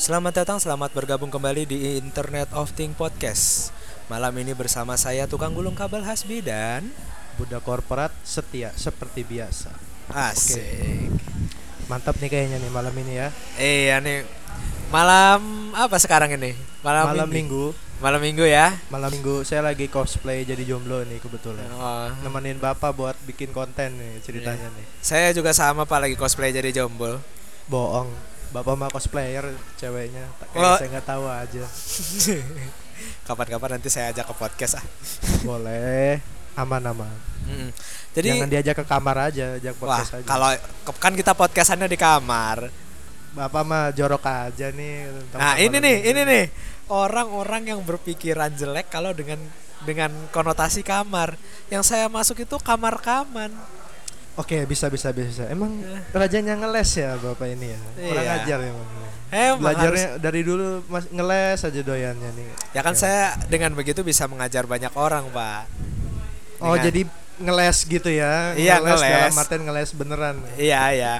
Selamat datang, selamat bergabung kembali di Internet of Thing Podcast. Malam ini bersama saya tukang gulung kabel Hasbi dan Buddha korporat setia seperti biasa. asik. Mantap nih kayaknya nih malam ini ya. Iya nih malam apa sekarang ini? Malam, Malam ini. minggu, Malam minggu ya. malam minggu saya lagi cosplay jadi jomblo nih kebetulan. Oh, Nemenin bapak buat bikin konten nih ceritanya nih. saya juga sama pak lagi cosplay jadi jomblo. Bohong. Bapak mah cosplayer ceweknya. Oh. Kayak saya nggak tahu aja. Kapan-kapan nanti saya ajak ke podcast ah. Boleh. Aman-aman. Mm-mm. Jadi Jangan diajak ke kamar aja, ajak wah podcast aja. kalau kan kita podcastannya di kamar. Bapak mah jorok aja nih. Nah ini nih, minggu. ini nih orang-orang yang berpikiran jelek kalau dengan dengan konotasi kamar. Yang saya masuk itu kamar kaman. Oke, bisa bisa bisa. Emang Eh. rajanya ngeles ya Bapak ini ya. Kurang Iya. ajar emang. Eh, Belajarnya dari dulu mas ngeles aja doyannya nih. ya kan saya dengan begitu bisa mengajar banyak orang pak. Oh, Dengan- jadi ngeles gitu ya. Iya, ngeles. ngeles. dalam artian ngeles beneran. Iya ya.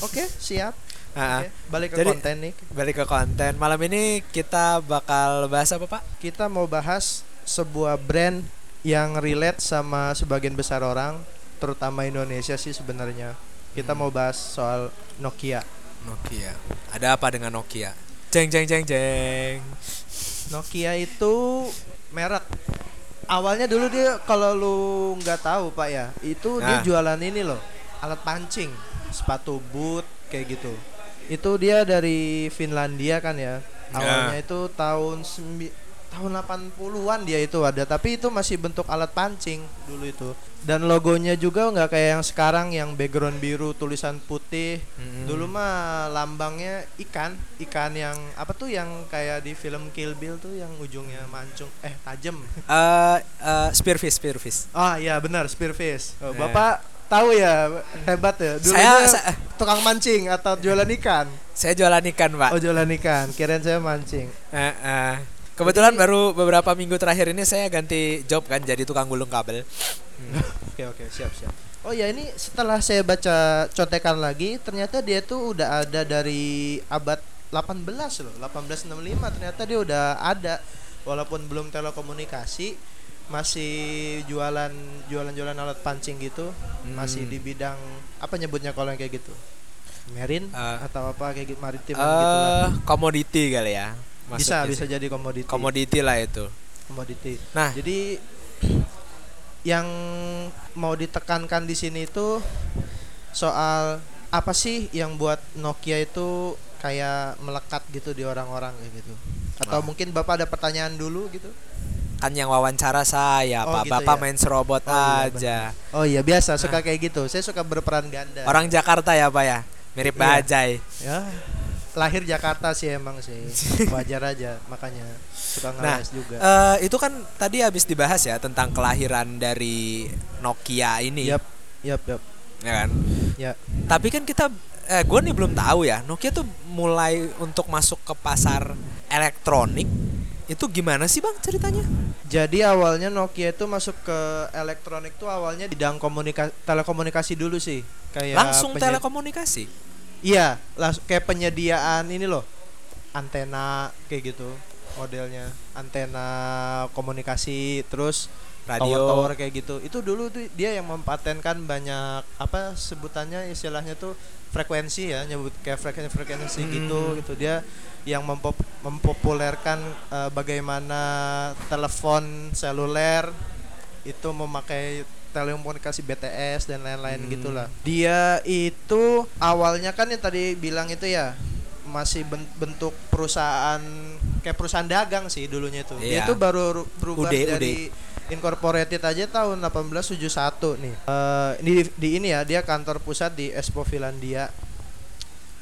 Oke, siap. Nah, Oke, balik ke Jadi- konten nih. balik ke konten malam ini kita bakal bahas apa pak? Kita mau bahas sebuah brand yang relate sama sebagian besar orang, terutama Indonesia sih sebenarnya. Kita Hmm. mau bahas soal Nokia. Nokia. Ada apa dengan Nokia? Jeng jeng jeng jeng. Nokia itu merek awalnya dulu dia kalau lu nggak tahu pak ya itu dia Nah. jualan ini loh alat pancing sepatu boot kayak gitu itu dia dari Finlandia kan ya awalnya itu tahun tahun 80-an dia itu ada tapi itu masih bentuk alat pancing dulu itu dan logonya juga nggak kayak yang sekarang yang background biru tulisan putih Mm-mm. Dulu mah lambangnya ikan, ikan yang apa tuh yang kayak di film Kill Bill tuh yang ujungnya mancung, eh tajam. Eh, eh, spearfish, spearfish. Ah iya benar, spearfish. Oh, Eh. Bapak tahu ya hebat ya. Dulu Saya- dia sa- tukang mancing atau jualan ikan. Saya jualan ikan pak. Oh jualan ikan, kirain saya mancing. Eh, eh. Kebetulan baru beberapa minggu terakhir ini saya ganti job kan jadi tukang gulung kabel. Oke oke siap siap. Oh ya ini setelah saya baca contekan lagi, ternyata dia tuh udah ada dari abad 18 loh, 1865 ternyata dia udah ada walaupun belum telekomunikasi masih jualan jualan-jualan alat pancing gitu, masih Hmm. di bidang apa nyebutnya kalau yang kayak gitu? Marine Eh, atau apa kayak gitu maritim gitu lah. Komoditi kali ya. Bisa Masuknya bisa sih. jadi komoditi. komoditi lah itu. komoditi. Nah, Jadi yang mau ditekankan di sini itu soal apa sih yang buat Nokia itu kayak melekat gitu di orang-orang kayak gitu. Atau Ah. mungkin Bapak ada pertanyaan dulu gitu? kan yang wawancara saya, Oh, Pak. gitu Bapak ya? main serobot Oh, iya, aja. Oh iya biasa suka kayak gitu. Saya suka berperan ganda. Orang Jakarta ya, Pak ya. Mirip Iya. Bajai. ya lahir Jakarta sih emang sih. Wajar aja makanya suka Nah, ngeles juga. Eh, itu kan tadi habis dibahas ya tentang kelahiran dari Nokia ini. Yap, yap, yap. Ya kan? Ya. Tapi kan kita eh gue nih belum tahu ya. Nokia tuh mulai untuk masuk ke pasar elektronik itu gimana sih, Bang, ceritanya? Jadi awalnya Nokia itu masuk ke elektronik tuh awalnya di bidang komunikasi telekomunikasi dulu sih. Kayak Langsung telekomunikasi. Iya, langsung kayak penyediaan ini loh. Antena kayak gitu modelnya. Antena komunikasi terus Radio. tower-tower kayak gitu. Itu dulu tuh dia yang mempatenkan banyak apa sebutannya istilahnya tuh frekuensi ya, nyebut kayak frekuensi-frekuensi Hmm. gitu gitu. Dia yang mempop- mempopulerkan eh, bagaimana telepon seluler itu memakai telekomunikasi BTS dan lain-lain Hmm. gitulah. Dia itu awalnya kan yang tadi bilang itu ya masih ben- bentuk perusahaan kayak perusahaan dagang sih dulunya itu. Dia Iya. itu baru ru- berubah Ude, dari incorporated aja tahun 1871 nih. Eh di, di ini ya dia kantor pusat di Espoo Finlandia.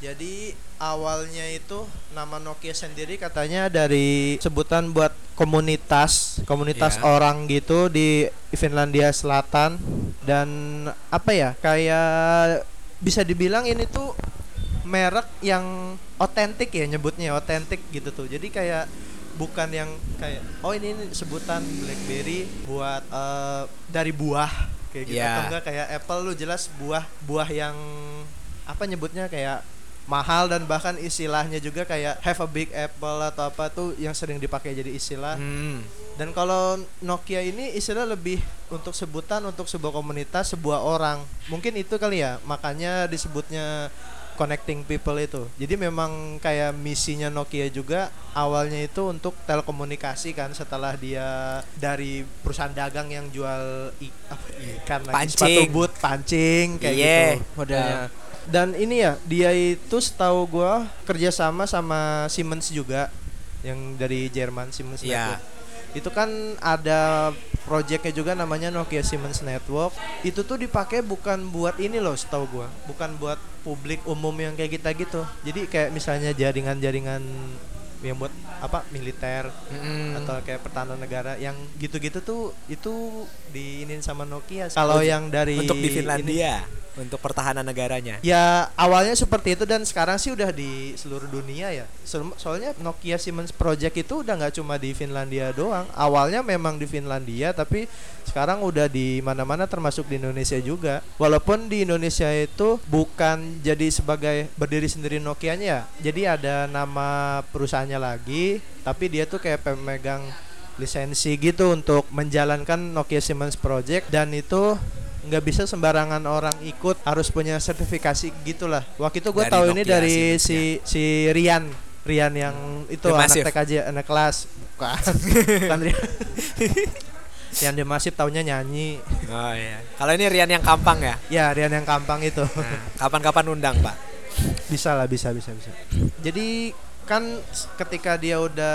Jadi awalnya itu nama Nokia sendiri katanya dari sebutan buat komunitas, komunitas Iya. orang gitu di Finlandia Selatan dan apa ya? Kayak bisa dibilang ini tuh merek yang otentik ya nyebutnya otentik gitu tuh. Jadi kayak bukan yang kayak oh ini, ini sebutan BlackBerry buat eh, dari buah kayak gitu Iya. atau enggak kayak Apple lu jelas buah buah yang apa nyebutnya kayak mahal dan bahkan istilahnya juga kayak have a big apple atau apa tuh yang sering dipakai jadi istilah. Hmm. Dan kalau Nokia ini istilah lebih untuk sebutan untuk sebuah komunitas, sebuah orang. Mungkin itu kali ya, makanya disebutnya connecting people itu. Jadi memang kayak misinya Nokia juga awalnya itu untuk telekomunikasi kan setelah dia dari perusahaan dagang yang jual i, apa, ikan lagi, Pancing. sepatu boot, pancing kayak Iya. gitu modelnya. Dan ini ya, dia itu setahu gua kerjasama sama Siemens juga yang dari Jerman Siemens Iya. Network. Itu kan ada projectnya juga namanya Nokia Siemens Network. Itu tuh dipakai bukan buat ini loh setahu gua. Bukan buat publik umum yang kayak kita gitu. Jadi kayak misalnya jaringan-jaringan yang buat apa militer Mm-mm. atau kayak pertahanan negara yang gitu-gitu tuh itu diinin sama Nokia kalau yang dari untuk di ini- Finlandia untuk pertahanan negaranya. Ya awalnya seperti itu dan sekarang sih udah di seluruh dunia ya. So- Soalnya Nokia Siemens Project itu udah nggak cuma di Finlandia doang. Awalnya memang di Finlandia tapi sekarang udah di mana-mana termasuk di Indonesia juga. Walaupun di Indonesia itu bukan jadi sebagai berdiri sendiri Nokianya ya. Jadi ada nama perusahaannya lagi tapi dia tuh kayak pemegang lisensi gitu untuk menjalankan Nokia Siemens Project dan itu nggak bisa sembarangan orang ikut harus punya sertifikasi gitulah. Waktu itu gue tahu ini dari si si Rian. Rian yang itu Yang anak masif. TKJ anak kelas. Bukan. Bukan Rian. Rian Demasif taunya nyanyi. Oh iya. Kalau ini Rian yang Kampang ya. ya Rian yang kampang itu. Nah, kapan-kapan undang, Pak. bisa lah bisa bisa bisa. Jadi kan ketika dia udah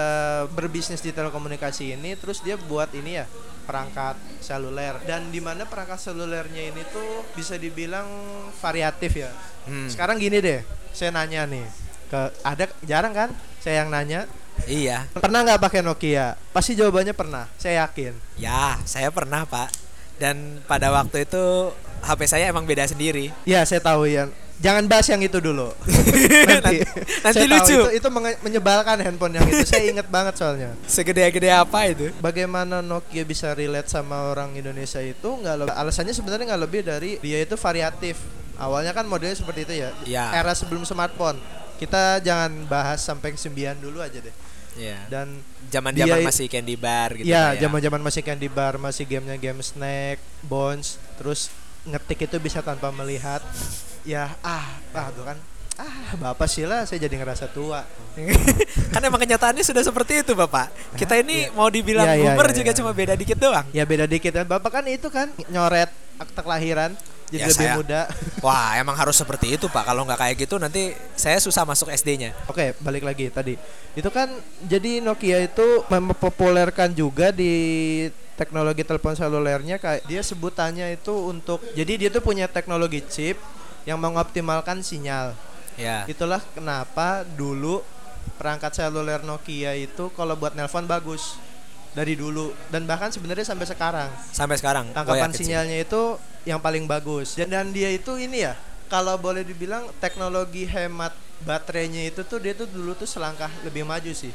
berbisnis di telekomunikasi ini terus dia buat ini ya perangkat seluler dan di mana perangkat selulernya ini tuh bisa dibilang variatif ya Hmm. sekarang gini deh saya nanya nih ke ada jarang kan saya yang nanya Iya. pernah nggak pakai Nokia pasti jawabannya pernah saya yakin Ya, saya pernah, Pak. Dan pada waktu itu HP saya emang beda sendiri. ya saya tahu ya jangan bahas yang itu dulu nanti, Nanti saya tahu lucu. itu, itu menyebalkan handphone yang itu saya inget banget soalnya Segede-gede apa itu? bagaimana Nokia bisa relate sama orang Indonesia itu nggak lebih alasannya sebenarnya nggak lebih dari dia itu variatif awalnya kan modelnya seperti itu ya Ya. era sebelum smartphone kita jangan bahas sampai 9 dulu aja deh Iya. dan Zaman-zaman Dia- masih candy bar gitu ya Pak, zaman zaman masih candy bar masih gamenya game snack bones terus ngetik itu bisa tanpa melihat ya ah ah tuh kan ah bapak sih lah saya jadi ngerasa tua. Kan emang kenyataannya sudah seperti itu bapak. Kita ini Iya. mau dibilang Iya, iya, boomer iya, juga iya. cuma beda dikit doang. Ya beda dikit. Kan bapak kan itu kan nyoret akta kelahiran jadi Ya, lebih saya- muda wah emang harus seperti itu pak kalau nggak kayak gitu nanti saya susah masuk SD-nya Oke, balik lagi tadi. Itu kan jadi Nokia itu mempopulerkan juga di teknologi telepon selulernya kayak dia sebutannya itu untuk jadi dia tuh punya teknologi chip yang mengoptimalkan sinyal. ya Itulah kenapa dulu perangkat seluler Nokia itu kalau buat nelpon bagus dari dulu dan bahkan sebenarnya sampai sekarang sampai sekarang gua tangkapan sih. sinyalnya itu yang paling bagus dan, dan dia itu ini ya kalau boleh dibilang teknologi hemat baterainya itu tuh dia tuh dulu tuh selangkah lebih maju sih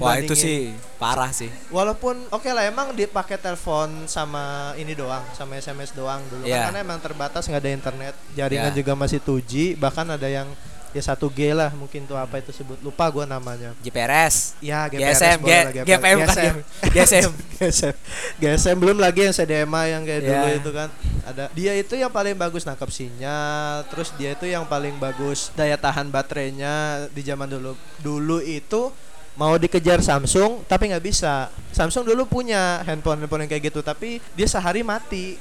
wah itu dibandingin sih parah sih walaupun oke lah emang dipakai telepon sama ini doang sama SMS doang dulu Iya. kan karena emang terbatas nggak ada internet jaringan Iya. juga masih 2G bahkan ada yang ya 1G lah mungkin tuh apa itu sebut. Lupa gua namanya. GPRS ya GPRS GSM G- GPM GSM. GSM GSM GSM belum lagi yang CDMA yang kayak dulu Ya. itu kan. Ada dia itu yang paling bagus nangkap sinyal terus dia itu yang paling bagus daya tahan baterainya di zaman dulu. Dulu itu mau dikejar Samsung tapi nggak bisa. Samsung dulu punya handphone handphone yang kayak gitu tapi dia sehari mati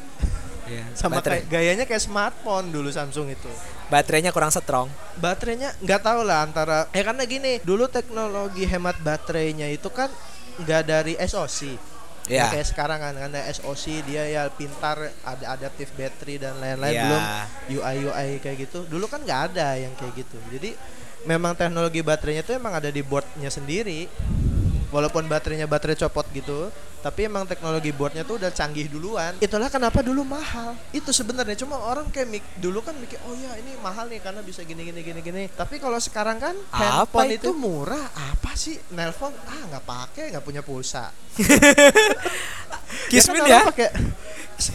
Iya, sama baterai- kayak gayanya kayak smartphone dulu Samsung itu. Baterainya kurang strong. Baterainya nggak tahu lah antara ya karena gini dulu teknologi hemat baterainya itu kan nggak dari SoC ya Nah, kayak sekarang kan karena SoC dia ya pintar ada adaptive battery dan lain-lain Iya. belum UI UI kayak gitu. Dulu kan nggak ada yang kayak gitu. Jadi memang teknologi baterainya itu emang ada di boardnya sendiri walaupun baterainya baterai copot gitu tapi emang teknologi boardnya tuh udah canggih duluan. Itulah kenapa dulu mahal. Itu sebenarnya cuma orang kayak mik dulu kan mikir oh ya ini mahal nih karena bisa gini gini gini gini. Tapi kalau sekarang kan Apa handphone itu? itu murah apa sih? Nelpon ah nggak pakai nggak punya pulsa. Kismin kan ya, pakai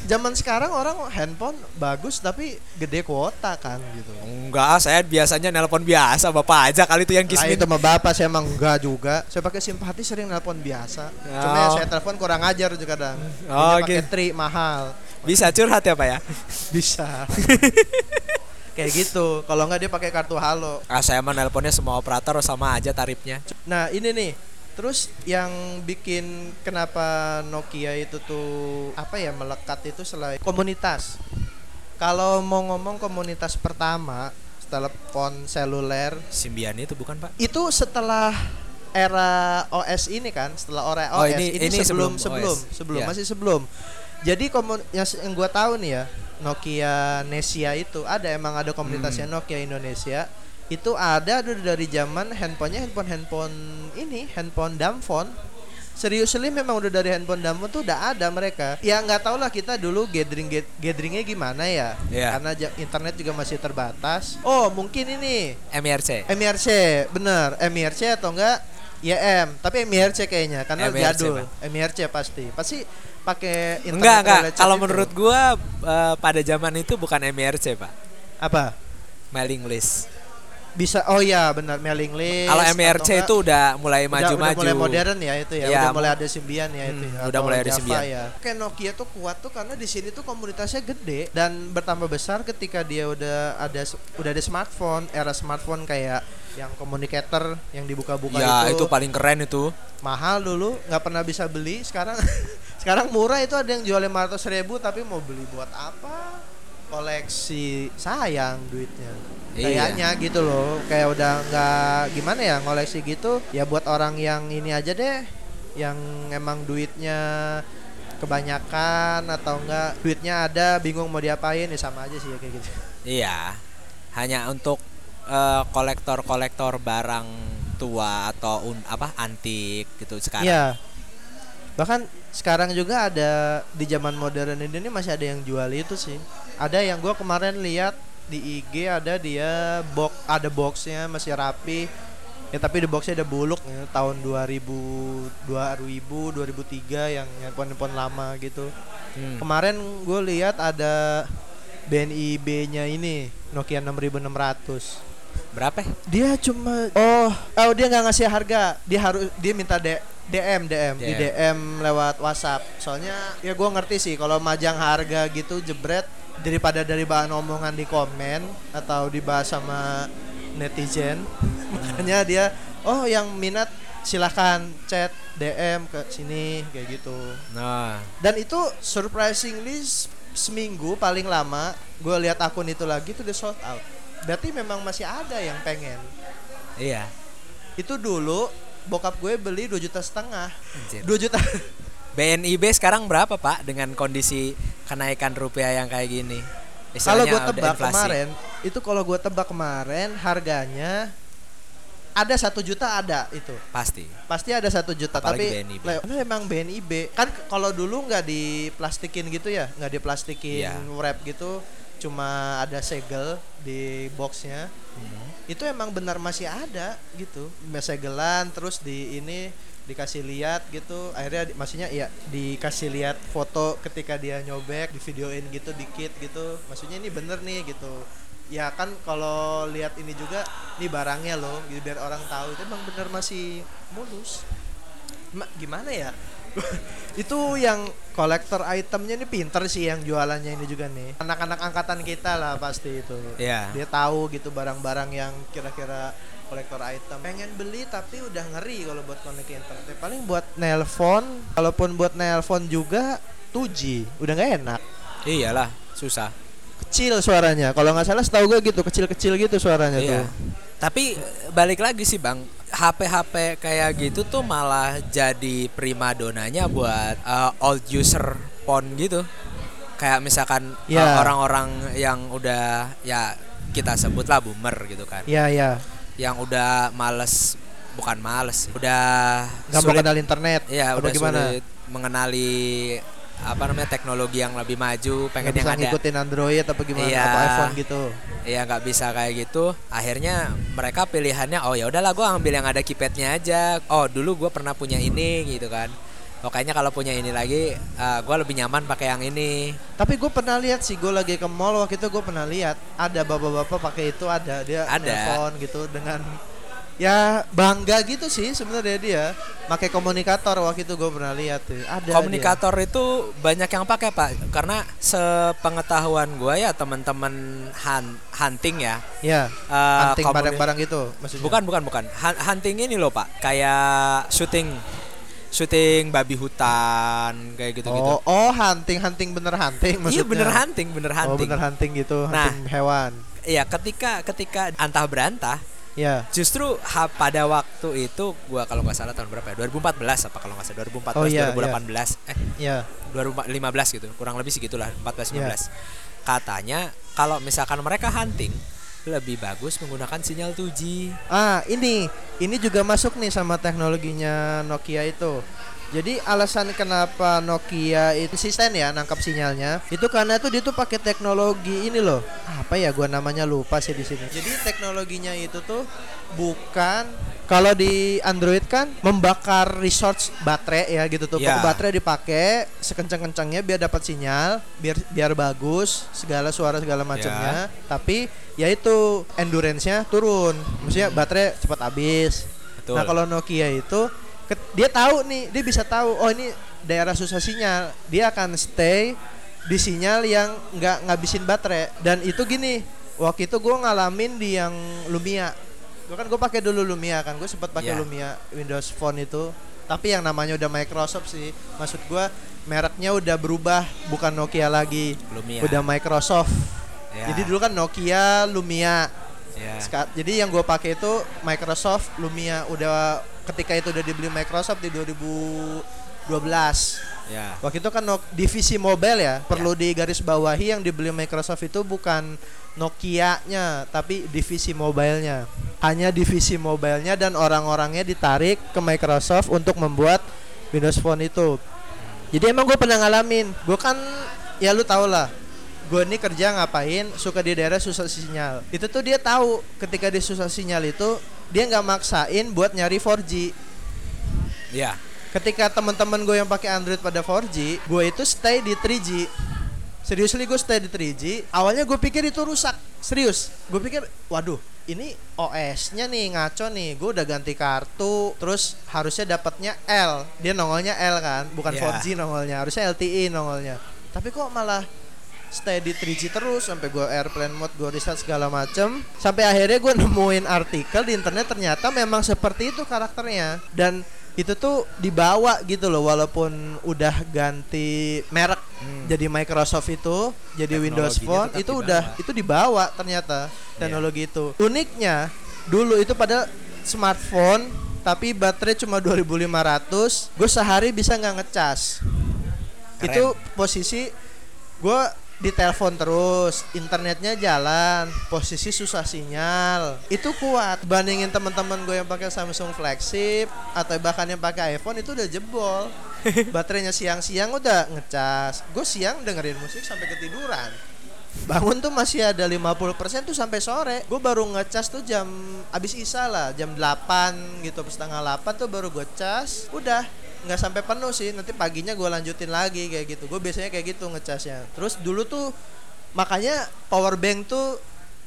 zaman sekarang orang handphone bagus tapi gede kuota kan gitu. Enggak, saya biasanya nelpon biasa bapak aja kali itu yang Nah kismin. itu mah bapak saya emang enggak juga. Saya pakai simpati sering nelpon biasa. Cuma ya Oh. saya telepon kurang ajar juga kadang. Oh, pakai gitu. tri mahal. Bisa curhat ya pak ya? Bisa. Kayak gitu. Kalau enggak dia pakai kartu halo. Ah saya mah nelponnya semua operator sama aja tarifnya. Nah ini nih Terus yang bikin kenapa Nokia itu tuh apa ya melekat itu selain komunitas. Kalau mau ngomong komunitas pertama telepon seluler Symbian itu bukan pak? itu setelah era OS ini kan, setelah era Oh, OS ini- ini, ini sebelum sebelum sebelum OS. sebelum Iya. masih sebelum. Jadi komun yang, yang gua tahu nih ya Nokia Nesia itu ada emang ada komunitasnya Hmm. Nokia Indonesia itu ada dulu dari zaman handphonenya handphone handphone ini handphone dumbphone Seriously memang udah dari handphone dumbphone tuh udah ada mereka. Ya nggak tau lah kita dulu gathering gatheringnya gimana ya. Iya. Karena internet juga masih terbatas. Oh mungkin ini MIRC. MIRC bener MIRC atau enggak YM tapi MIRC kayaknya karena MIRC, jadul Pak. MIRC pasti pasti pakai internet Enggak enggak. Kalau itu. menurut gua eh, pada zaman itu bukan MIRC pak, apa mailing list. Bisa oh ya benar mailing list Kalau atau MIRC enggak, itu udah mulai udah- udah maju-maju. mulai modern ya itu ya, Ya, udah mulai ada Symbian ya itu Hmm, ya, udah mulai ada Java Symbian. ya kayak Nokia tuh kuat tuh karena di sini tuh komunitasnya gede dan bertambah besar ketika dia udah ada udah ada smartphone era smartphone kayak yang communicator yang dibuka-buka Ya itu itu paling keren itu. mahal dulu nggak pernah bisa beli sekarang sekarang murah itu ada yang jual 500 ribu tapi mau beli buat apa koleksi sayang duitnya Iya. kayaknya gitu loh kayak udah nggak gimana ya ngoleksi gitu ya buat orang yang ini aja deh yang emang duitnya kebanyakan atau enggak duitnya ada bingung mau diapain ya sama aja sih ya kayak gitu Iya. Hanya untuk eh, kolektor-kolektor barang tua atau un, apa antik gitu sekarang. Iya. Bahkan sekarang juga ada di zaman modern ini masih ada yang jual itu sih. Ada yang gua kemarin lihat di IG ada dia box ada boxnya masih rapi. Ya tapi di boxnya ada buluk ya, tahun 2000 2000 2003 yang handphone-handphone lama gitu. Hmm. Kemarin gue lihat ada BNIB-nya ini Nokia 6600 Berapa? dia cuma oh oh dia nggak ngasih harga dia harus dia minta D, DM DM di DM. DM lewat WhatsApp soalnya ya gua ngerti sih kalau majang harga gitu jebret daripada dari bahan omongan di komen atau dibahas sama netizen makanya dia oh yang minat silahkan chat DM ke sini kayak gitu. Nah, dan itu surprisingly seminggu paling lama gue lihat akun itu lagi tuh udah sold out. Berarti memang masih ada yang pengen. Iya. itu dulu bokap gue beli 2 juta setengah. 2 juta BNIB sekarang berapa pak dengan kondisi kenaikan rupiah yang kayak gini? kalau gue tebak inflasi. kemarin itu kalau gue tebak kemarin harganya ada satu juta ada itu pasti. pasti ada satu juta Apalagi tapi BNIB. karena emang BNIB kan kalau dulu nggak diplastikin gitu ya nggak diplastikin Iya. wrap gitu cuma ada segel di boxnya. Hmm. itu emang benar masih ada gitu. Segelan terus di ini dikasih lihat gitu. Akhirnya di- maksudnya ya dikasih lihat foto ketika dia nyobek di videoin gitu dikit gitu. Maksudnya ini bener nih gitu. Ya kan kalau lihat ini juga ini barangnya loh gitu biar orang tahu. Itu emang bener masih mulus. Ma- gimana ya? Itu yang kolektor itemnya ini pinter sih yang jualannya ini juga nih. Anak-anak angkatan kita lah pasti itu. Iya. dia tahu gitu barang-barang yang kira-kira kolektor item. Pengen beli tapi udah ngeri kalau buat ke internet. Ya, paling buat nelpon kalaupun buat nelpon juga 2G udah nggak enak. Iyalah, susah. kecil suaranya. Kalau nggak salah setahu gue gitu kecil-kecil gitu suaranya Iya. tuh. Tapi eh, balik lagi sih bang, HP-HP kayak gitu tuh malah jadi prima donanya buat eh, old user phone gitu. Kayak misalkan eh, Iya. orang-orang yang udah ya kita sebutlah boomer gitu kan, ya ya yang udah males bukan males sih, udah nggak mau sulit, kenal internet ya apa udah gimana sulit mengenali apa namanya teknologi yang lebih maju, pengen bisa yang ada ngikutin Android apa gimana Iya. atau iPhone gitu Iya nggak bisa kayak gitu. Akhirnya mereka pilihannya oh ya udahlah gue ambil yang ada keypadnya aja. Oh dulu gue pernah punya ini gitu kan. oh kayaknya kalau punya ini lagi uh, gue lebih nyaman pakai yang ini Tapi gue pernah lihat sih, gue lagi ke mall waktu itu gue pernah lihat ada bapak-bapak pakai itu ada dia Ada. nelpon gitu dengan ya bangga gitu sih sebenarnya dia. Pakai komunikator waktu itu gue pernah lihat tuh. Ada dia. komunikator itu banyak yang pakai pak. Karena sepengetahuan gue ya teman-teman hun- hunting ya. Ya eh, hunting barang-barang itu maksudnya. Bukan bukan bukan. Hun- hunting ini loh pak. Kayak syuting. Syuting babi hutan kayak gitu gitu oh oh hunting hunting bener hunting maksudnya. iya bener hunting bener oh hunting. bener hunting gitu Nah. hunting hewan. Iya, ketika ketika antah berantah ya. Justru ha, pada waktu itu gua kalau nggak salah tahun berapa ya? 2014 apa kalau nggak salah? 2014 Oh, iya, 2018 eh ya. 2015 gitu. Kurang lebih segitulah 14 Iya. 15 katanya kalau misalkan mereka hunting lebih bagus menggunakan sinyal 2G Ah, ini ini juga masuk nih sama teknologinya Nokia itu. Jadi alasan kenapa Nokia itu konsisten ya nangkap sinyalnya itu karena tuh dia tuh pakai teknologi ini loh. Apa ya gua namanya lupa sih di sini. Jadi teknologinya itu tuh bukan kalau di Android kan membakar resource baterai ya gitu tuh. Pokok baterai dipakai sekencang-kencangnya biar dapat sinyal, biar biar bagus segala suara segala macamnya. Tapi ya itu endurance-nya turun. Maksudnya baterai cepat habis. betul Nah, kalau Nokia itu dia tahu nih, dia bisa tahu oh ini daerah susah sinyal. Dia akan stay di sinyal yang nggak ngabisin baterai dan itu gini. Waktu itu gue ngalamin di yang Lumia. Gue kan gue pakai dulu Lumia kan, gue sempat pakai Iya. Lumia Windows Phone itu. Tapi yang namanya udah Microsoft sih. Maksud gue mereknya udah berubah, bukan Nokia lagi. Lumia Udah Microsoft. Ya, Jadi dulu kan Nokia, Lumia. Seka- jadi yang gue pakai itu Microsoft Lumia udah ketika itu udah dibeli Microsoft di 2012 ya. Waktu itu kan divisi mobile ya perlu digaris bawahi yang dibeli Microsoft itu bukan Nokia-nya tapi divisi mobilenya. Hanya divisi mobilenya dan orang-orangnya ditarik ke Microsoft untuk membuat Windows Phone itu. Jadi emang gue pernah ngalamin. Gue kan ya lu tau lah gue ini kerja ngapain suka di daerah susah sinyal. Itu tuh dia tahu ketika dia susah sinyal itu dia nggak maksain buat nyari 4G ya ketika teman-teman gue yang pakai Android pada 4G gue itu stay di 3G serius gue stay di 3G awalnya gue pikir itu rusak. Serius. Gue pikir waduh ini OS-nya nih ngaco nih. Gue udah ganti kartu terus harusnya dapatnya L. Dia nongolnya L kan bukan Iya. 4G nongolnya harusnya LTE nongolnya. Tapi kok malah stay di 3G terus sampai gue airplane mode gue reset segala macem sampai akhirnya gue nemuin artikel di internet ternyata memang seperti itu karakternya dan itu tuh dibawa gitu loh walaupun udah ganti merek Hmm. jadi Microsoft itu jadi Windows Phone itu dibawa. udah itu dibawa ternyata teknologi itu uniknya dulu itu pada smartphone tapi baterai cuma 2500 gue sehari bisa nggak ngecas Keren. itu posisi gue ditelepon terus internetnya jalan posisi susah sinyal. Itu kuat. Bandingin teman-teman gue yang pakai Samsung flagship atau bahkan yang pakai iPhone itu udah jebol. Baterainya siang-siang udah ngecas. Gue siang dengerin musik sampai ketiduran. Bangun tuh masih ada 50% tuh sampai sore. Gue baru ngecas tuh jam abis isa lah jam 8 gitu setengah 8 tuh baru gue cas. Udah nggak sampai penuh sih. Nanti paginya gue lanjutin lagi kayak gitu. Gue biasanya kayak gitu ngecasnya. Terus dulu tuh makanya power bank tuh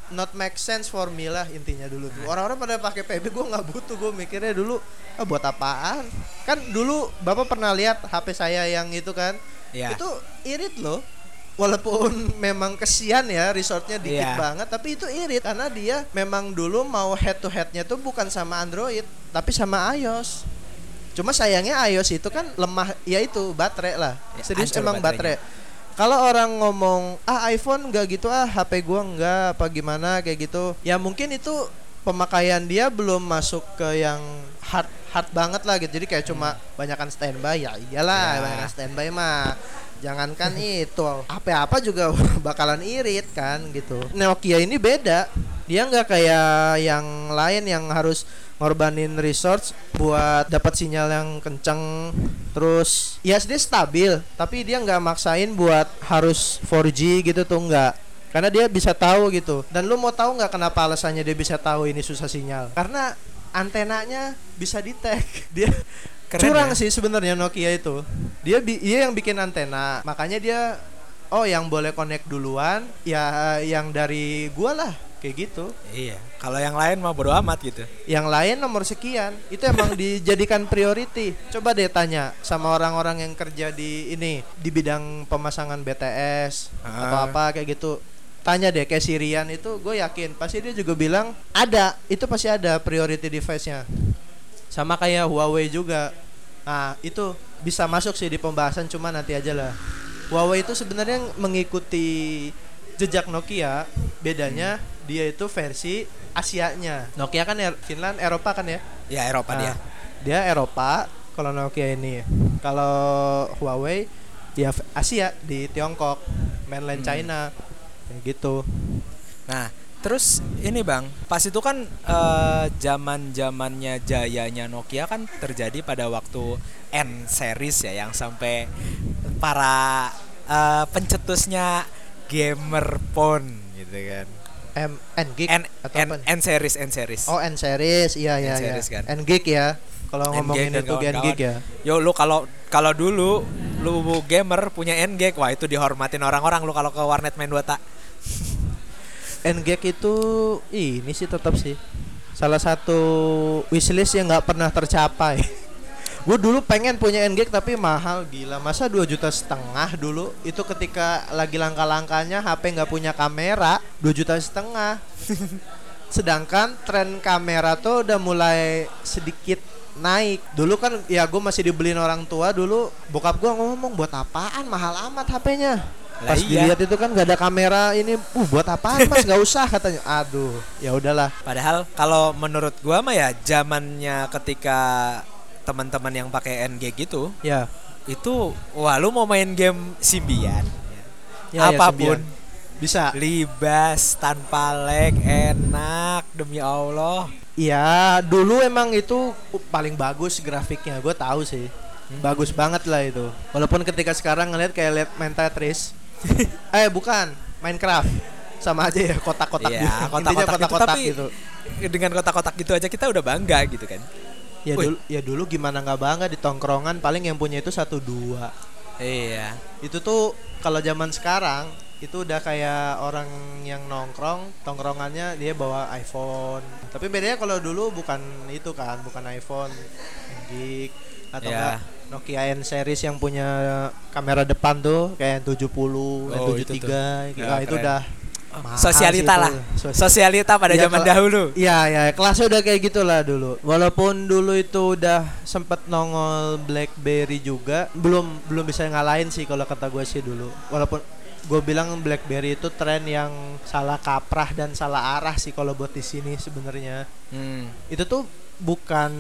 not make sense for me lah intinya dulu tuh. Orang-orang pada pakai PB gue nggak butuh. Gue mikirnya dulu ah buat apaan? Kan dulu bapak pernah lihat HP saya yang itu kan? Ya itu irit loh. Walaupun memang kesian ya resortnya dikit Iya. banget tapi itu irit karena dia memang dulu mau head to headnya tuh bukan sama Android tapi sama iOS cuma sayangnya iOS itu kan lemah ya itu baterai lah. Ya, serius emang baterai. Kalau orang ngomong ah iPhone nggak gitu ah HP gua nggak apa gimana kayak gitu ya mungkin itu pemakaian dia belum masuk ke yang hard hard banget lah gitu. Jadi kayak cuma banyakan standby ya iyalah Ya. banyakan standby mah. Jangankan itu HP apa juga bakalan irit kan gitu. Nokia ini beda. Dia nggak kayak yang lain yang harus ngorbanin resource buat dapat sinyal yang kenceng terus ya dia stabil tapi dia nggak maksain buat harus 4G gitu tuh nggak. Karena dia bisa tahu gitu. Dan lu mau tahu nggak kenapa alasannya dia bisa tahu ini susah sinyal? Karena antenanya bisa di tag dia Keren curang ya? sih sebenarnya Nokia itu. Dia bi- dia yang bikin antena makanya dia oh yang boleh connect duluan ya yang dari gua lah kayak gitu. Iya. Kalau yang lain mah bodo amat gitu. yang lain nomor sekian. Itu emang dijadikan priority. Coba deh tanya sama orang-orang yang kerja di ini di bidang pemasangan BTS Ah. atau apa kayak gitu. Tanya deh kayak Sirian itu gue yakin. Pasti dia juga bilang ada. Itu pasti ada priority device-nya. Sama kayak Huawei juga. Nah itu bisa masuk sih di pembahasan cuma nanti aja lah. Huawei itu sebenarnya mengikuti jejak Nokia. Bedanya dia itu versi Asianya Nokia kan Er- Finland Eropa kan ya Ya Eropa Nah, dia. dia Eropa kalau Nokia ini kalau Huawei ya v- Asia di Tiongkok mainland Hmm. China kayak gitu Nah, terus ini Bang, pas itu kan eh, zaman-zamannya jayanya Nokia kan terjadi pada waktu N series ya yang sampai para eh, pencetusnya gamer phone gitu kan. M N gig N, atau N, apa? N series N series. Oh N series iya iya iya N-series kan. N gig ya kalau ngomongin itu N gig ya Yo lu kalau kalau dulu lu gamer punya N gig, wah itu dihormatin orang-orang lu kalau ke warnet main Dota. N gig itu ini sih tetap sih salah satu wishlist yang nggak pernah tercapai gue dulu pengen punya N gig tapi mahal gila. Masa 2 juta setengah dulu? Itu ketika lagi langka-langkanya HP nggak punya kamera 2 juta setengah. Sedangkan tren kamera tuh udah mulai sedikit naik. Dulu kan ya gue masih dibeliin orang tua dulu. Bokap gue ngomong buat apaan? Mahal amat HP-nya Lah pas iya. dilihat itu kan gak ada kamera ini uh buat apaan mas? Nggak usah katanya. Aduh ya udahlah. Padahal kalau menurut gua mah ya zamannya ketika teman-teman yang pakai NG gitu ya itu wah lu mau main game Symbian Ya, ya, apa pun sembilan. bisa libas tanpa lag enak demi Allah Iya, dulu emang itu paling bagus grafiknya. Gue tahu sih. Bagus banget lah itu. Walaupun ketika sekarang ngeliat kayak liat main Tetris. eh, bukan, Minecraft. Sama aja ya kotak-kotak Iya, gitu. kotak-kotak gitu, kotak-kotak tapi- gitu. dengan kotak-kotak gitu aja kita udah bangga gitu kan Ya Wih. dulu ya dulu gimana nggak bangga di tongkrongan paling yang punya itu satu dua. iya Itu tuh kalau zaman sekarang itu udah kayak orang yang nongkrong tongkrongannya dia bawa iPhone tapi bedanya kalau dulu bukan itu kan bukan iPhone gig atau enggak Nokia N series yang punya kamera depan tuh kayak N70, Oh, itu N73 tuh. gitu. Ya, Ah, itu udah mahal sosialita lah sosialita pada Iya, zaman dahulu Iya ya kelasnya udah kayak gitulah dulu. Walaupun dulu itu udah sempet nongol BlackBerry juga, belum belum bisa ngalahin sih kalau kata gue sih dulu. Walaupun gue bilang BlackBerry itu tren yang salah kaprah dan salah arah sih kalau buat di sini sebenarnya. hmm. Itu tuh bukan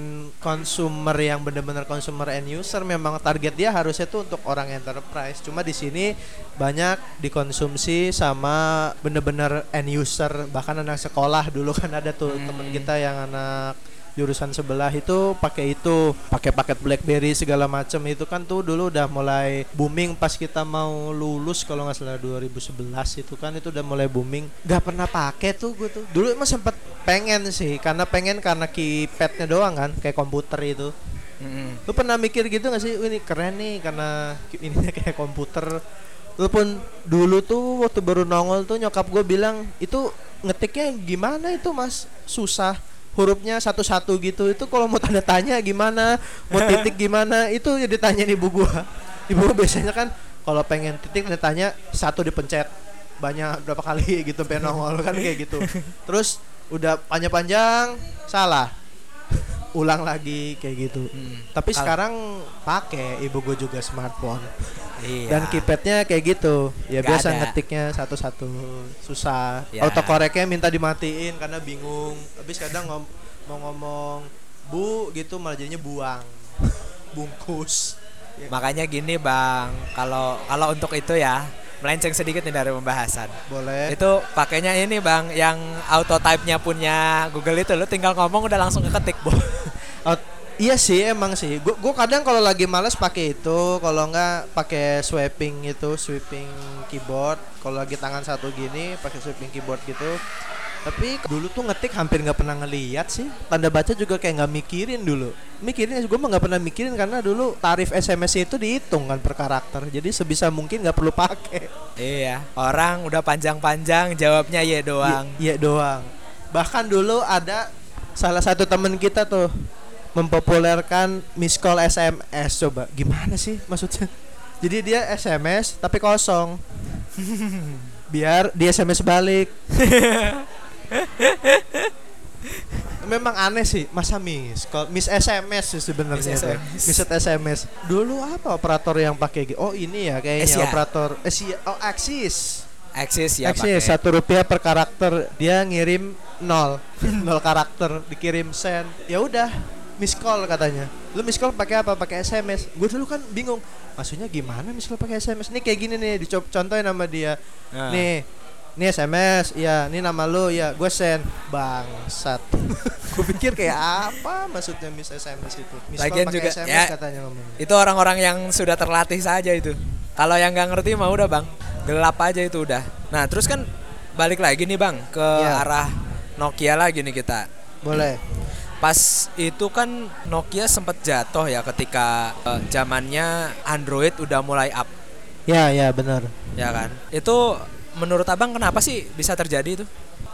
consumer yang bener-bener consumer end user memang target dia harusnya tuh untuk orang enterprise cuma di sini banyak dikonsumsi sama bener-bener end user bahkan anak sekolah dulu kan ada tuh Hmm. temen kita yang anak jurusan sebelah itu pakai itu pakai paket BlackBerry segala macam. Itu kan tuh dulu udah mulai booming pas kita mau lulus kalau nggak salah 2011 itu kan itu udah mulai booming. Nggak pernah pakai tuh gue tuh. Dulu emang sempet pengen sih karena pengen karena keypadnya doang kan kayak komputer itu. Mm-mm. lu pernah mikir gitu gak sih? "Wih, ini keren nih karena ininya kayak komputer. Walaupun dulu tuh waktu baru nongol tuh nyokap gue bilang itu ngetiknya gimana itu mas? Susah hurufnya satu-satu gitu itu kalau mau tanda tanya gimana mau titik gimana itu ya ditanya ibu gua. Ibu gua biasanya kan kalau pengen titik ditanya satu dipencet banyak berapa kali gitu pengen nongol kan kayak gitu. Terus udah panjang-panjang salah ulang lagi kayak gitu. Hmm. tapi Kal- sekarang pakai ibu gue juga smartphone. Iya. dan keypadnya kayak gitu. Ya Nggak biasa ada. ngetiknya satu-satu. Susah. Ya. autokoreknya minta dimatiin karena bingung. Habis kadang ngom- mau ngomong bu gitu malah jadinya buang. Bungkus. Ya, makanya gini bang. Kalau kalau untuk itu ya melenceng sedikit nih dari pembahasan. Boleh. Itu pakainya ini bang yang auto type nya punya Google itu. Lu tinggal ngomong udah langsung keketik Out- iya sih emang sih. Gua, gua kadang kalau lagi males pakai itu kalau enggak pakai swiping itu sweeping keyboard. Kalau lagi tangan satu gini pakai sweeping keyboard gitu Tapi dulu tuh ngetik hampir nggak pernah ngeliat sih. Tanda baca juga kayak nggak mikirin dulu. Mikirin gue mah nggak pernah mikirin karena dulu tarif SMS itu dihitung kan per karakter. Jadi sebisa mungkin nggak perlu pakai. Iya, orang udah panjang-panjang jawabnya ya doang. Iya doang. Bahkan dulu ada salah satu temen kita tuh mempopulerkan miss call SMS coba gimana sih maksudnya jadi dia SMS tapi kosong biar dia SMS balik memang aneh sih masa miss? Call miss SMS sih sebenarnya Miss. SMS. miss SMS dulu apa operator yang pakai oh ini ya kayaknya Asia. operator. Asia oh Axis. Axis ya Axis pakai. satu rupiah per karakter. Dia ngirim nol. Nol karakter dikirim send ya udah miss call katanya. Lu miss call pakai apa? Pakai SMS gue dulu kan bingung maksudnya gimana miss call pakai SMS nih kayak gini nih dicontohin nama dia. Nah. nih nih SMS ya ini nama lu ya gue send bangsat gue pikir kayak apa maksudnya miss SMS itu miss Lagian juga, SMS ya. katanya Itu orang-orang yang sudah terlatih saja itu. Kalau yang nggak ngerti mah udah bang, gelap aja itu udah. Nah terus kan balik lagi nih bang ke Ya. arah Nokia lagi nih kita. boleh Pas itu kan Nokia sempat jatuh ya ketika eh, zamannya Android udah mulai up, ya ya benar ya kan? Itu menurut abang kenapa sih bisa terjadi itu?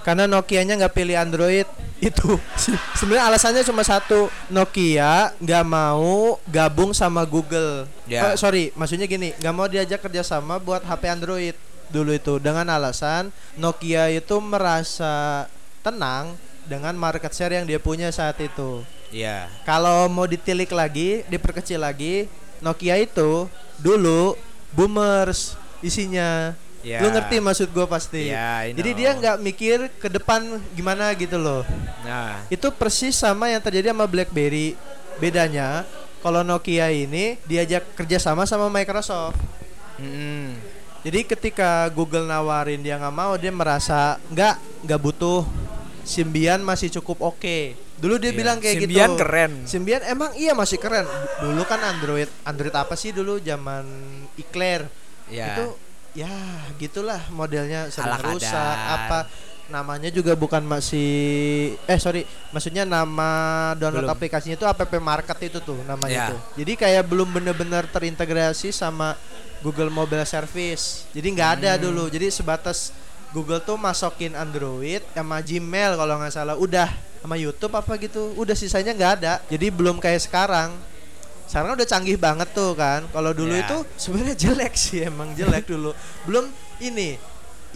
karena Nokia-nya nggak pilih Android itu sebenarnya alasannya cuma satu Nokia nggak mau gabung sama Google Ya. Eh, sorry maksudnya gini nggak mau diajak kerjasama buat HP Android dulu itu dengan alasan Nokia itu merasa tenang dengan market share yang dia punya saat itu Iya. kalau mau ditilik lagi diperkecil lagi Nokia itu dulu boomers isinya Ya. lu ngerti maksud gue pasti. I jadi dia nggak mikir ke depan gimana gitu loh. Nah, itu persis sama yang terjadi sama BlackBerry. Bedanya kalau Nokia ini diajak kerjasama sama Microsoft. Mm-mm. jadi ketika Google nawarin dia nggak mau dia merasa nggak nggak butuh. Symbian masih cukup oke. Dulu dia Iya. bilang kayak Symbian gitu keren. Symbian emang iya masih keren. Dulu kan Android Android apa sih dulu? Zaman Eclair. Ya. itu ya gitulah modelnya sering kadar. rusak apa namanya juga bukan masih eh sorry maksudnya nama download Belum. aplikasinya itu app market itu tuh namanya Ya. tuh jadi kayak belum bener-bener terintegrasi sama Google Mobile Service jadi nggak ada Hmm. dulu jadi sebatas Google tuh masukin Android sama Gmail kalau nggak salah udah sama YouTube apa gitu udah sisanya nggak ada jadi belum kayak sekarang sekarang udah canggih banget tuh kan? Kalau dulu Ya. itu sebenarnya jelek sih emang jelek dulu. Belum ini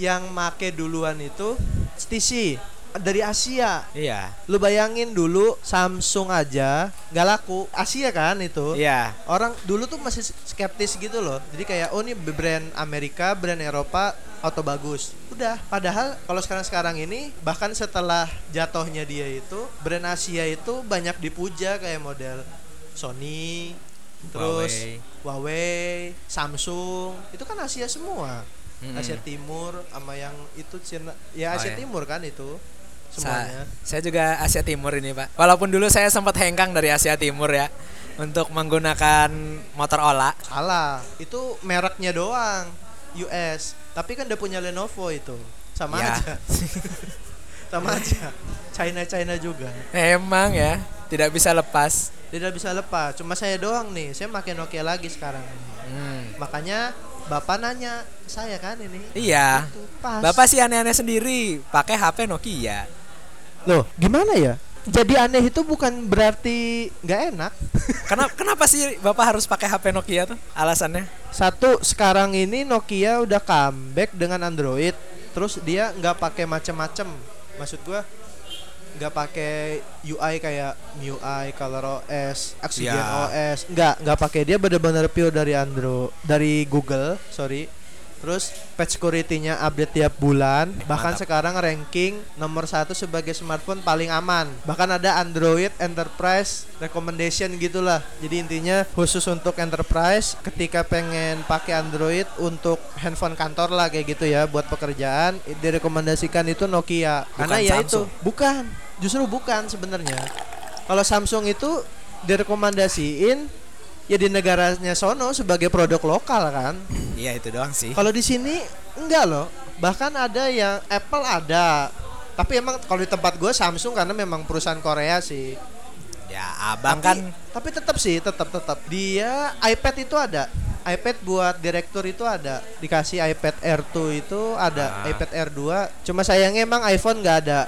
yang make duluan itu HTC dari Asia. Iya. lu bayangin dulu Samsung aja nggak laku. Asia kan itu? Iya. orang dulu tuh masih skeptis gitu loh. Jadi kayak oh ini brand Amerika brand Eropa auto bagus. Udah padahal kalau sekarang sekarang ini bahkan setelah jatuhnya dia itu brand Asia itu banyak dipuja kayak model Sony terus Huawei. Huawei, Samsung itu kan Asia semua Mm-mm. Asia Timur sama yang itu Cina ya Oh, Asia ya. Timur kan itu Sa- semuanya saya juga Asia Timur ini pak. Walaupun dulu saya sempat hengkang dari Asia Timur ya untuk menggunakan motor ola. Salah, itu mereknya doang US. Tapi kan udah punya Lenovo itu. Sama Ya. aja. Sama aja. China China juga. Emang ya tidak bisa lepas. Tidak bisa lepas. Cuma saya doang nih. Saya pakai Nokia lagi sekarang. Hmm. Makanya Bapak nanya saya kan ini. Iya. Itu pas. Bapak sih aneh-aneh sendiri pakai HP Nokia. Loh, gimana ya? Jadi aneh itu bukan berarti nggak enak. Kenapa kenapa sih Bapak harus pakai HP Nokia tuh? Alasannya? Satu, sekarang ini Nokia udah comeback dengan Android. Terus dia nggak pakai macem-macem. Maksud gua nggak pakai UI kayak MIUI, Color OS, Oxygen Ya. OS. Nggak, nggak pakai dia bener-bener pure dari Android, dari Google, sorry. Terus patch security-nya update tiap bulan. Bahkan Mantap. sekarang ranking nomor satu sebagai smartphone paling aman. Bahkan ada Android Enterprise Recommendation gitulah. Jadi intinya khusus untuk enterprise ketika pengen pakai Android untuk handphone kantor lah kayak gitu ya buat pekerjaan direkomendasikan itu Nokia. Karena ya itu bukan, justru bukan sebenarnya. Kalau Samsung itu direkomendasiin ya di negaranya sono sebagai produk lokal kan. Iya itu doang sih. Kalau di sini enggak loh. Bahkan ada yang Apple ada, Tapi emang kalau di tempat gue Samsung karena memang perusahaan Korea sih. Ya, abang tapi, kan tapi tetap sih, tetap tetap. Dia iPad itu ada. iPad buat direktur itu ada. Dikasih iPad Air 2 itu ada, Ah. iPad Air 2. Cuma sayangnya emang iPhone nggak ada.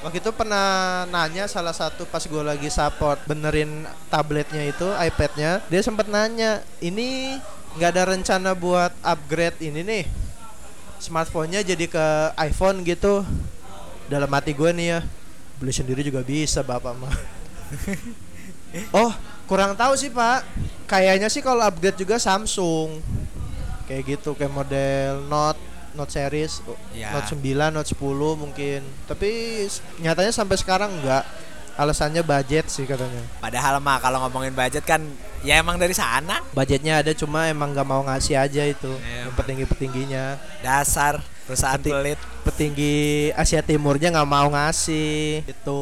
Waktu itu pernah nanya salah satu pas gue lagi support benerin tabletnya itu iPadnya dia sempat nanya ini nggak ada rencana buat upgrade ini nih? Smartphone-nya jadi ke iPhone gitu. Dalam hati gue nih ya beli sendiri juga bisa bapak mah. Oh kurang tahu sih pak. Kayaknya sih kalau upgrade juga Samsung. Kayak gitu kayak model Note Note series Ya. Note 9 Note 10 mungkin tapi nyatanya sampai sekarang enggak alasannya budget sih katanya padahal mah kalau ngomongin budget kan ya emang dari sana. budgetnya ada cuma emang nggak mau ngasih aja itu Ya, yang petinggi petingginya Dasar perusahaan Penting- pelit. petinggi Asia Timurnya nggak mau ngasih itu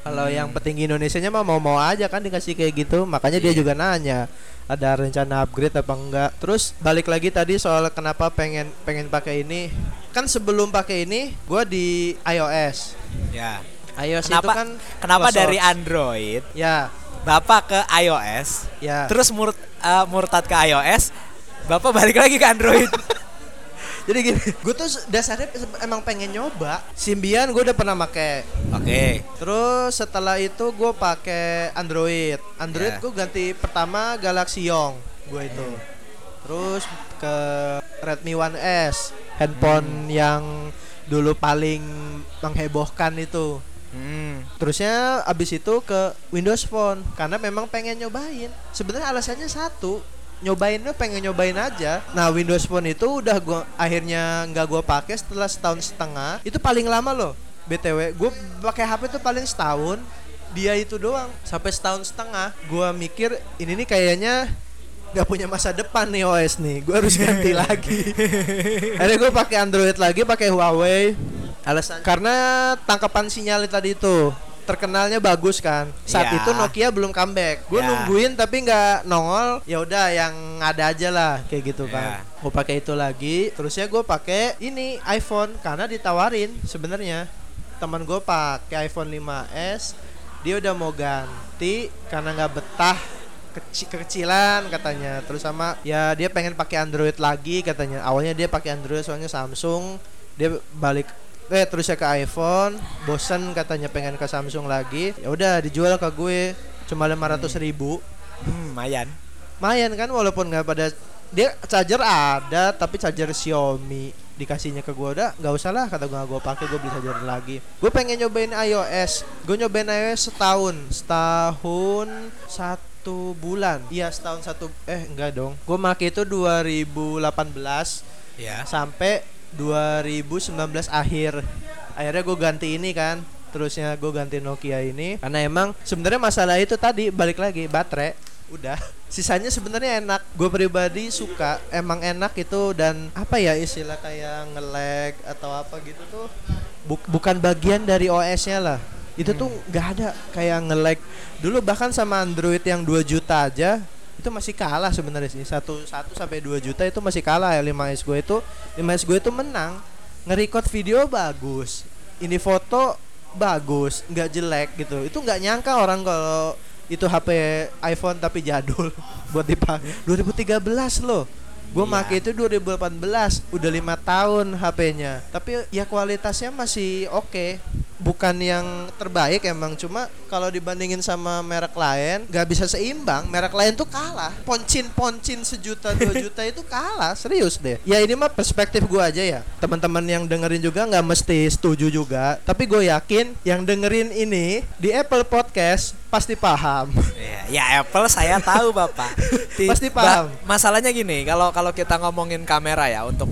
kalau Hmm. yang petinggi Indonesia nya mah mau mau aja kan dikasih kayak gitu makanya dia Iya. juga nanya ada rencana upgrade apa enggak terus balik lagi tadi soal kenapa pengen pengen pakai ini kan sebelum pakai ini gua di iOS Ya. iOS Kenapa itu kan kenapa close dari. Android ya Bapak ke iOS, ya terus mur, eh, murtad ke iOS, Bapak balik lagi ke Android. jadi gini gue tuh dasarnya emang pengen nyoba Symbian gue udah pernah pakai Oke. Terus setelah itu gue pakai Android. Android Ya. gue ganti pertama Galaxy Young gue itu. Terus ke Redmi One S, handphone yang dulu paling menghebohkan itu. Hmm. Terusnya abis itu ke Windows Phone karena memang pengen nyobain. Sebenarnya alasannya satu, nyobainnya pengen nyobain aja. Nah Windows Phone itu udah gua akhirnya nggak gua pakai setelah setahun setengah. Itu paling lama loh. btw, gue pakai HP itu paling setahun. Dia itu doang sampai setahun setengah. Gua mikir ini nih kayaknya nggak punya masa depan nih OS nih. Gue harus ganti lagi. Akhirnya gue pakai Android lagi, pakai Huawei. Alasan karena tangkapan sinyal tadi itu terkenalnya bagus kan. Saat Iya. itu Nokia belum comeback. Gue Ya. nungguin tapi nggak nongol. Ya udah yang ada aja lah kayak gitu kan. Ya. Gue pakai itu lagi. Terusnya gue pakai ini iPhone karena ditawarin sebenarnya. Teman gue pakai iPhone 5s. Dia udah mau ganti karena nggak betah keci- kekecilan katanya terus sama ya dia pengen pakai Android lagi katanya awalnya dia pakai Android soalnya Samsung dia balik eh terusnya ke iPhone. Bosen katanya pengen ke Samsung lagi. Ya udah dijual ke gue. Cuma 500 ribu. Hmm, lumayan. lumayan kan walaupun nggak pada dia charger ada tapi charger Xiaomi. Dikasihnya ke gue udah nggak usah lah kata gue gue pakai gue beli charger lagi. Gue pengen nyobain iOS. Gue nyobain iOS setahun. Setahun satu bulan. Iya setahun satu eh enggak dong. Gue pakai itu 2018 Ya. sampai 2019 akhir. Akhirnya gue ganti ini kan terusnya gue ganti Nokia ini. Karena emang sebenarnya masalah itu tadi balik lagi baterai. Udah. Sisanya sebenarnya enak. Gue pribadi suka emang enak itu dan apa ya istilah kayak nge-lag atau apa gitu tuh buk- bukan bagian dari OS-nya lah. Itu tuh nggak ada kayak nge-lag. Dulu bahkan sama Android yang 2 juta aja itu masih kalah sebenarnya sih. Satu satu sampai 2 juta itu masih kalah ya. 5S gue itu 5S gue itu menang. Nge-record video bagus. Ini foto bagus. Nggak jelek gitu. Itu nggak nyangka orang kalau itu HP iPhone tapi jadul buat dipakai. 2013 loh. Gue Iya. make itu 2018 udah lima tahun HP-nya tapi ya kualitasnya masih oke bukan yang terbaik emang cuma kalau dibandingin sama merek lain nggak bisa seimbang. Merek lain tuh kalah. Poncin poncin sejuta dua juta itu kalah serius deh. Ya ini mah perspektif gue aja ya. Teman-teman yang dengerin juga nggak mesti setuju juga tapi gue yakin yang dengerin ini di Apple Podcast pasti paham. Ya, ya Apple saya tahu Bapak. Ti- Pasti paham. ba- masalahnya gini, kalau kalau kita ngomongin kamera ya untuk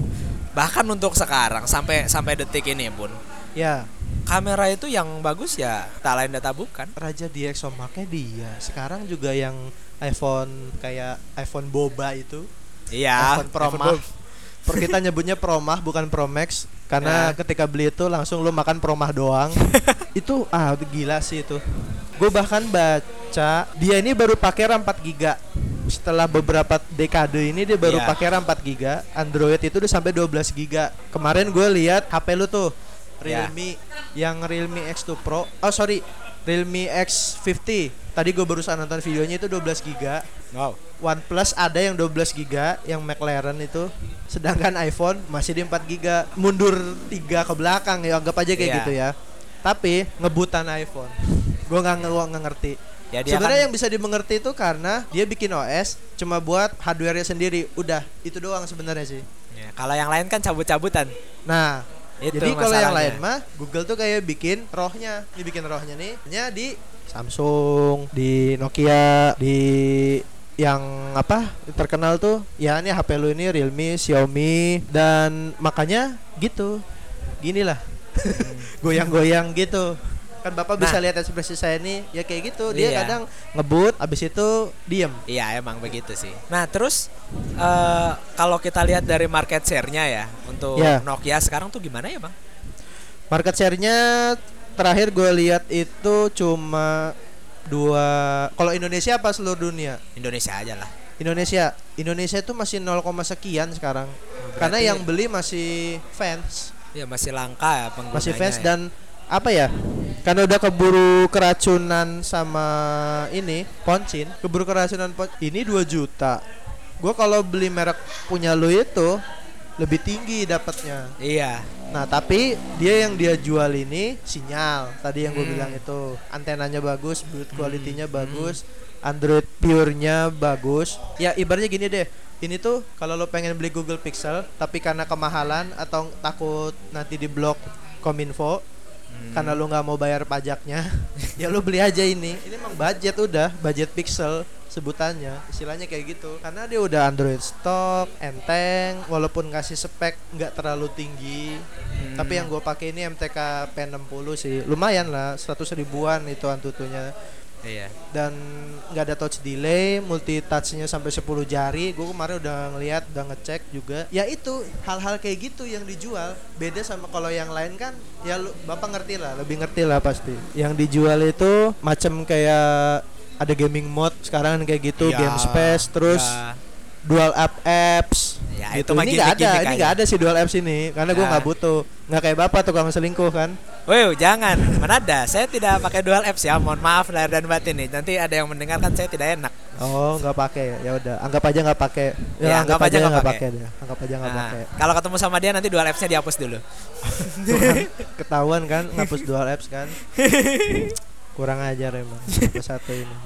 bahkan untuk sekarang sampai sampai detik ini pun ya kamera itu yang bagus ya tak lain data bukan. Raja DxOMark-nya dia sekarang juga yang iPhone kayak iPhone boba itu Iya. iPhone Pro iPhone Max. Pro- kita nyebutnya Pro Max bukan Pro Max karena Ya. ketika beli itu langsung lu makan Pro Max doang. itu ah gila sih itu. Gue bahkan baca dia ini baru pakai RAM 4 GB. Setelah beberapa dekade ini dia baru Ya. pakai RAM 4 GB. Android itu udah sampai 12 GB. Kemarin gue lihat HP lu tuh Ya. Realme yang Realme X2 Pro. Oh sorry, Realme X50. Tadi gue barusan nonton videonya itu 12 GB. Wow. OnePlus ada yang 12 GB yang McLaren itu sedangkan iPhone masih di 4 GB mundur 3 ke belakang ya anggap aja kayak Iya. gitu ya tapi ngebutan iPhone gue nggak nggak ngerti Ya sebenarnya kan- yang bisa dimengerti itu karena dia bikin OS cuma buat hardware sendiri udah itu doang sebenarnya sih Ya, kalau yang lain kan cabut-cabutan. nah Itu jadi kalau yang lain mah Google tuh kayak bikin rohnya ini bikin rohnya nih nya di Samsung di Nokia di yang apa terkenal tuh ya ini HP lu ini Realme, Xiaomi dan makanya gitu. Gini lah. Goyang-goyang gitu. Kan Bapak bisa Nah. lihat ekspresi saya nih ya kayak gitu. Dia Iya. kadang ngebut abis itu diem. Iya emang begitu sih. Nah terus eh, kalau kita lihat dari market share-nya ya untuk Ya. Nokia sekarang tuh gimana ya bang? Market share-nya terakhir gue lihat itu cuma dua kalau Indonesia apa seluruh dunia? Indonesia aja lah. Indonesia. Indonesia itu masih 0, sekian sekarang. Karena berarti- yang beli masih fans, Ya masih langka ya penggunanya. masih fans ya. dan apa ya? Karena udah keburu keracunan sama ini, Poncin, keburu keracunan pon ini 2 juta. Gua kalau beli merek punya lu itu lebih tinggi dapatnya. Iya. Nah, tapi dia yang dia jual ini sinyal. Tadi yang gue Hmm. bilang itu antenanya bagus, build quality-nya bagus, Android pure-nya bagus. Ya ibaratnya gini deh. Ini tuh kalau lo pengen beli Google Pixel tapi karena kemahalan atau takut nanti diblok Kominfo Hmm. karena lo nggak mau bayar pajaknya, ya lo beli aja ini. Ini emang budget udah, budget Pixel sebutannya istilahnya kayak gitu karena dia udah Android stock enteng walaupun kasih spek nggak terlalu tinggi Hmm. tapi yang gue pakai ini MTK P60 sih lumayan lah 100 ribuan itu antutunya Iya. dan nggak ada touch delay multi touchnya sampai 10 jari. Gue kemarin udah ngeliat udah ngecek juga. Ya itu hal-hal kayak gitu yang dijual. Beda sama kalau yang lain kan ya lu bapak ngerti lah lebih ngerti lah pasti. Yang dijual itu macam kayak ada gaming mode sekarang kayak gitu Iya, game space terus ya. dual app apps. Ya, gitu. itu ini nggak ada ini nggak ada sih dual apps ini karena gue Ya. nggak butuh. Nggak kayak bapak tukang selingkuh kan Woi, jangan. Mana ada? Saya tidak pakai dual apps ya. Mohon maaf lahir dan batin nih. Nanti ada yang mendengarkan saya tidak enak. Oh nggak pakai ya udah anggap aja nggak pakai ya, Ya, anggap, anggap aja nggak pakai. pakai anggap aja nggak Nah, pakai kalau ketemu sama dia nanti dual appsnya dihapus dulu. Ketahuan kan ngapus dual apps kan kurang ajar emang satu ini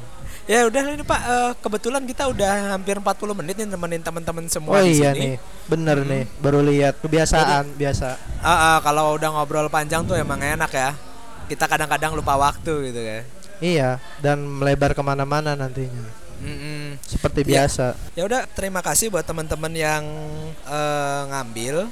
Ya udah ini Pak, Eh, kebetulan kita udah hampir 40 menit nih nemenin teman-teman semua oh di iya sini. nih bener nih baru lihat kebiasaan biasa Ah, ah, kalau udah ngobrol panjang tuh emang enak ya. Kita kadang-kadang lupa waktu gitu kan. iya dan melebar ke mana-mana nantinya Mm-mm. seperti Iya. biasa Ya udah, terima kasih buat teman-teman yang eh, ngambil,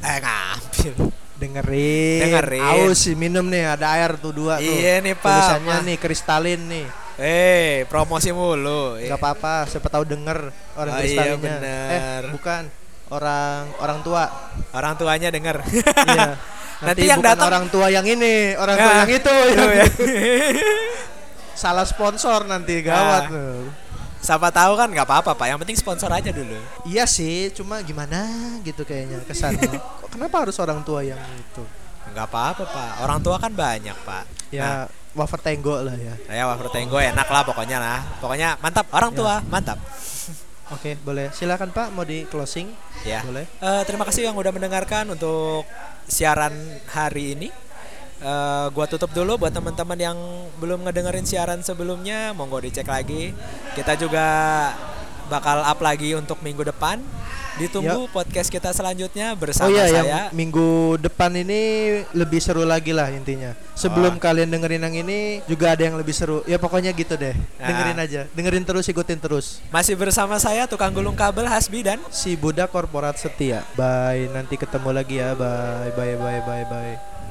eh ngambil. dengerin Dengerin. aus sih minum nih ada air tuh dua tuh Iya nih, Pak. tulisannya nih kristalin nih Eh, promosi mulu. nggak apa-apa siapa tahu denger orang Oh, iya, bener. eh bukan orang orang tua Orang tuanya denger. iya Nanti Nanti, yang datang- orang tua yang ini orang tua Ya. yang itu Itu yang ya. salah sponsor nanti Ah. gawat loh. Siapa tahu kan nggak apa-apa Pak. Yang penting sponsor aja dulu. iya sih cuma gimana gitu kayaknya kesannya Kok kenapa harus orang tua yang itu Nggak apa-apa Pak. Orang tua kan banyak Pak. ya wafer tenggo lah ya Saya wafer tenggo enak lah pokoknya lah. Pokoknya mantap. Orang Ya. tua mantap. oke boleh silakan pak mau di closing Ya. boleh Eh, terima kasih yang udah mendengarkan untuk siaran hari ini. Eh, gua tutup dulu buat teman-teman yang belum ngedengerin siaran sebelumnya, monggo dicek lagi. Kita juga bakal up lagi untuk minggu depan. Ditunggu podcast kita selanjutnya bersama oh iya saya. yang minggu depan ini lebih seru lagi lah intinya. Sebelum Oh. kalian dengerin yang ini juga ada yang lebih seru. Ya pokoknya gitu deh. Ah. dengerin aja. Dengerin terus ikutin terus. Masih bersama saya tukang gulung kabel Hasbi dan si Buddha korporat setia. Bye nanti ketemu lagi ya. Bye bye bye bye bye